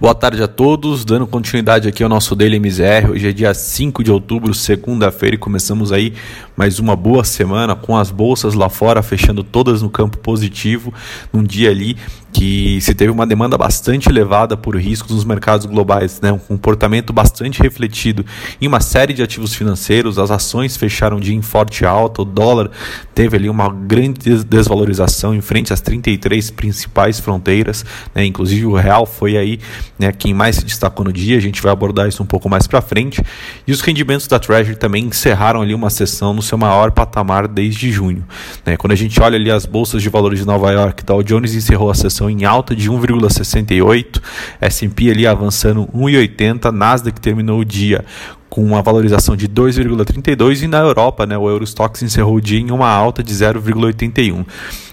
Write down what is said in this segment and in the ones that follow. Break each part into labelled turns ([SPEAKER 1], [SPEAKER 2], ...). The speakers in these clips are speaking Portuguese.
[SPEAKER 1] Boa tarde a todos, dando continuidade aqui ao nosso Daily MZR. Hoje é dia 5 de outubro, segunda-feira, e começamos aí mais uma boa semana com as bolsas lá fora fechando todas no campo positivo, num dia ali que se teve uma demanda bastante elevada por riscos nos mercados globais, né? um comportamento bastante refletido em uma série de ativos financeiros, as ações fecharam de em forte alta, o dólar teve ali uma grande desvalorização em frente às 33 principais fronteiras, né? inclusive o real foi aí né, quem mais se destacou no dia, a gente vai abordar isso um pouco mais para frente, e os rendimentos da Treasury também encerraram ali uma sessão no seu maior patamar desde junho. Né? Quando a gente olha ali as bolsas de valores de Nova York, Dow Jones encerrou a sessão em alta de 1,68, S&P ali avançando 1,80, Nasdaq terminou o dia com uma valorização de 2,32 e na Europa, né, o Eurostox encerrou o dia em uma alta de 0,81.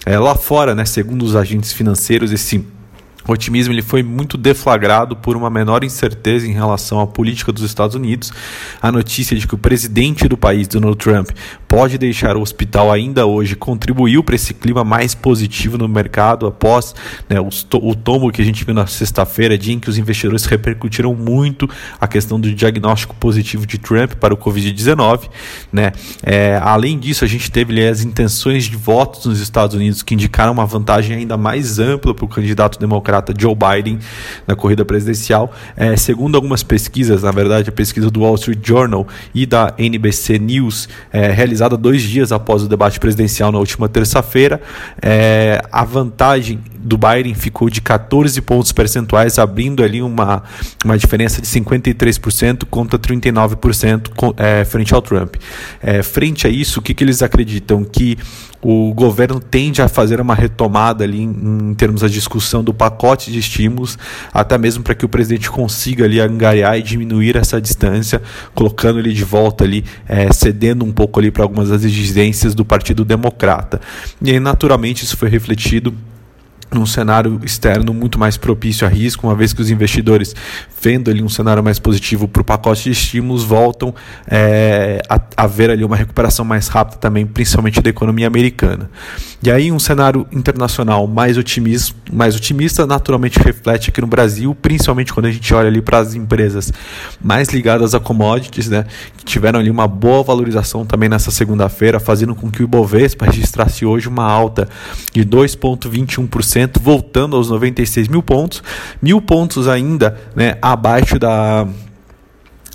[SPEAKER 1] É, lá fora, né, segundo os agentes financeiros, esse o otimismo ele foi muito deflagrado por uma menor incerteza em relação à política dos Estados Unidos. A notícia de que o presidente do país, Donald Trump, pode deixar o hospital ainda hoje contribuiu para esse clima mais positivo no mercado após né, o, o tombo que a gente viu na sexta-feira, dia em que os investidores repercutiram muito a questão do diagnóstico positivo de Trump para o Covid-19. Né? É, além disso, a gente teve ali, as intenções de votos nos Estados Unidos que indicaram uma vantagem ainda mais ampla para o candidato democrata democrata Joe Biden na corrida presidencial. É, segundo algumas pesquisas, na verdade, a pesquisa do Wall Street Journal e da NBC News, é, realizada dois dias após o debate presidencial na última terça-feira, é, a vantagem do Biden ficou de 14 pontos percentuais, abrindo ali uma, uma diferença de 53% contra 39% é, frente ao Trump. É, frente a isso, o que, que eles acreditam? Que o governo tende a fazer uma retomada ali em, em termos da discussão do pacote de estímulos, até mesmo para que o presidente consiga ali angariar e diminuir essa distância, colocando ele de volta ali, é, cedendo um pouco ali para algumas das exigências do Partido Democrata. E aí, naturalmente, isso foi refletido num cenário externo muito mais propício a risco, uma vez que os investidores, vendo ali um cenário mais positivo para o pacote de estímulos, voltam é, a, a, ver ali uma recuperação mais rápida também, principalmente da economia americana. E aí um cenário internacional mais otimista, mais otimista naturalmente reflete aqui no Brasil, principalmente quando a gente olha ali para as empresas mais ligadas a commodities, né, que tiveram ali uma boa valorização também nessa segunda-feira, fazendo com que o Ibovespa registrasse hoje uma alta de 2,21% voltando aos 96 mil pontos, mil pontos ainda né, abaixo da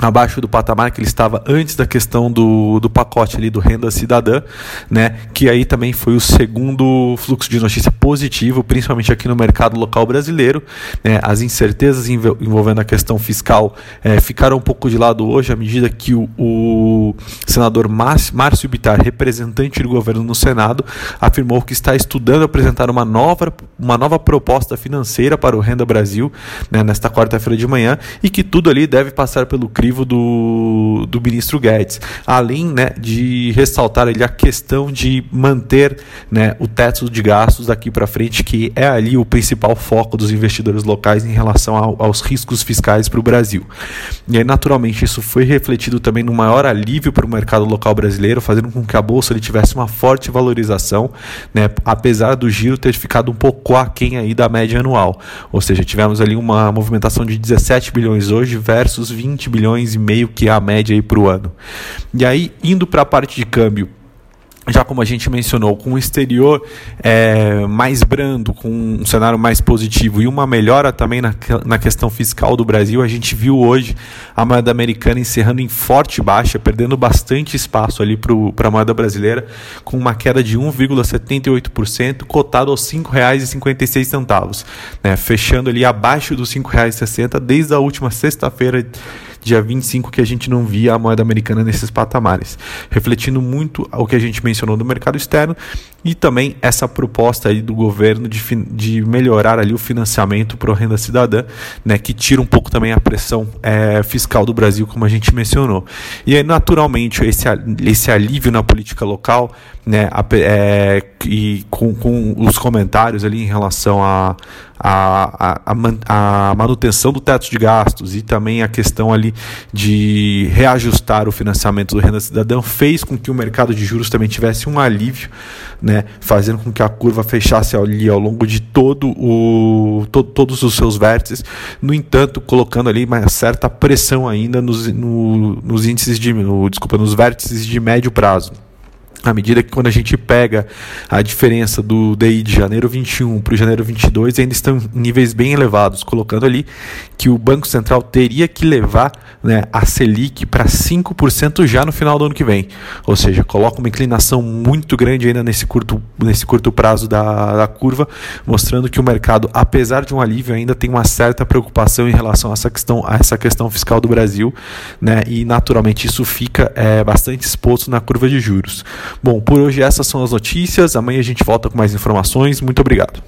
[SPEAKER 1] abaixo do patamar que ele estava antes da questão do, do pacote ali do renda cidadã, né, que aí também foi o segundo fluxo de notícia positivo, principalmente aqui no mercado local brasileiro, né, as incertezas envolvendo a questão fiscal é, ficaram um pouco de lado hoje à medida que o, o senador Márcio Bittar, representante do governo no Senado, afirmou que está estudando apresentar uma nova, uma nova proposta financeira para o Renda Brasil, né, nesta quarta-feira de manhã, e que tudo ali deve passar pelo CRI do, do ministro Guedes, além né, de ressaltar ali a questão de manter né, o teto de gastos daqui para frente, que é ali o principal foco dos investidores locais em relação ao, aos riscos fiscais para o Brasil. E aí, naturalmente, isso foi refletido também no maior alívio para o mercado local brasileiro, fazendo com que a bolsa ele tivesse uma forte valorização, né, apesar do giro ter ficado um pouco aquém aí da média anual. Ou seja, tivemos ali uma movimentação de 17 bilhões hoje versus 20 bilhões milhões e meio que é a média aí para o ano. E aí, indo para a parte de câmbio, já como a gente mencionou, com o exterior é, mais brando, com um cenário mais positivo e uma melhora também na, na questão fiscal do Brasil, a gente viu hoje a moeda americana encerrando em forte baixa, perdendo bastante espaço ali para a moeda brasileira, com uma queda de 1,78%, cotado aos R$ 5,56, né, fechando ali abaixo dos R$ 5,60 desde a última sexta-feira dia 25 que a gente não via a moeda americana nesses patamares, refletindo muito o que a gente mencionou do mercado externo e também essa proposta aí do governo de, de melhorar ali o financiamento para a renda cidadã, né, que tira um pouco também a pressão é, fiscal do Brasil, como a gente mencionou. E aí, naturalmente, esse, esse alívio na política local, né, a, é, e com, com os comentários ali em relação a, a, a, a, manutenção do teto de gastos e também a questão ali de reajustar o financiamento do renda cidadão fez com que o mercado de juros também tivesse um alívio, né, fazendo com que a curva fechasse ali ao longo de todo o to, todos os seus vértices, no entanto, colocando ali uma certa pressão ainda nos, no, nos índices de, no, desculpa, nos vértices de médio prazo à medida que quando a gente pega a diferença do DI de janeiro 21 para o janeiro 22 ainda estão em níveis bem elevados, colocando ali que o Banco Central teria que levar né, a Selic para 5% já no final do ano que vem. Ou seja, coloca uma inclinação muito grande ainda nesse curto, nesse curto prazo da, da curva, mostrando que o mercado, apesar de um alívio, ainda tem uma certa preocupação em relação a essa questão, a essa questão fiscal do Brasil, né, e naturalmente isso fica é, bastante exposto na curva de juros. Bom, por hoje essas são as notícias. Amanhã a gente volta com mais informações. Muito obrigado.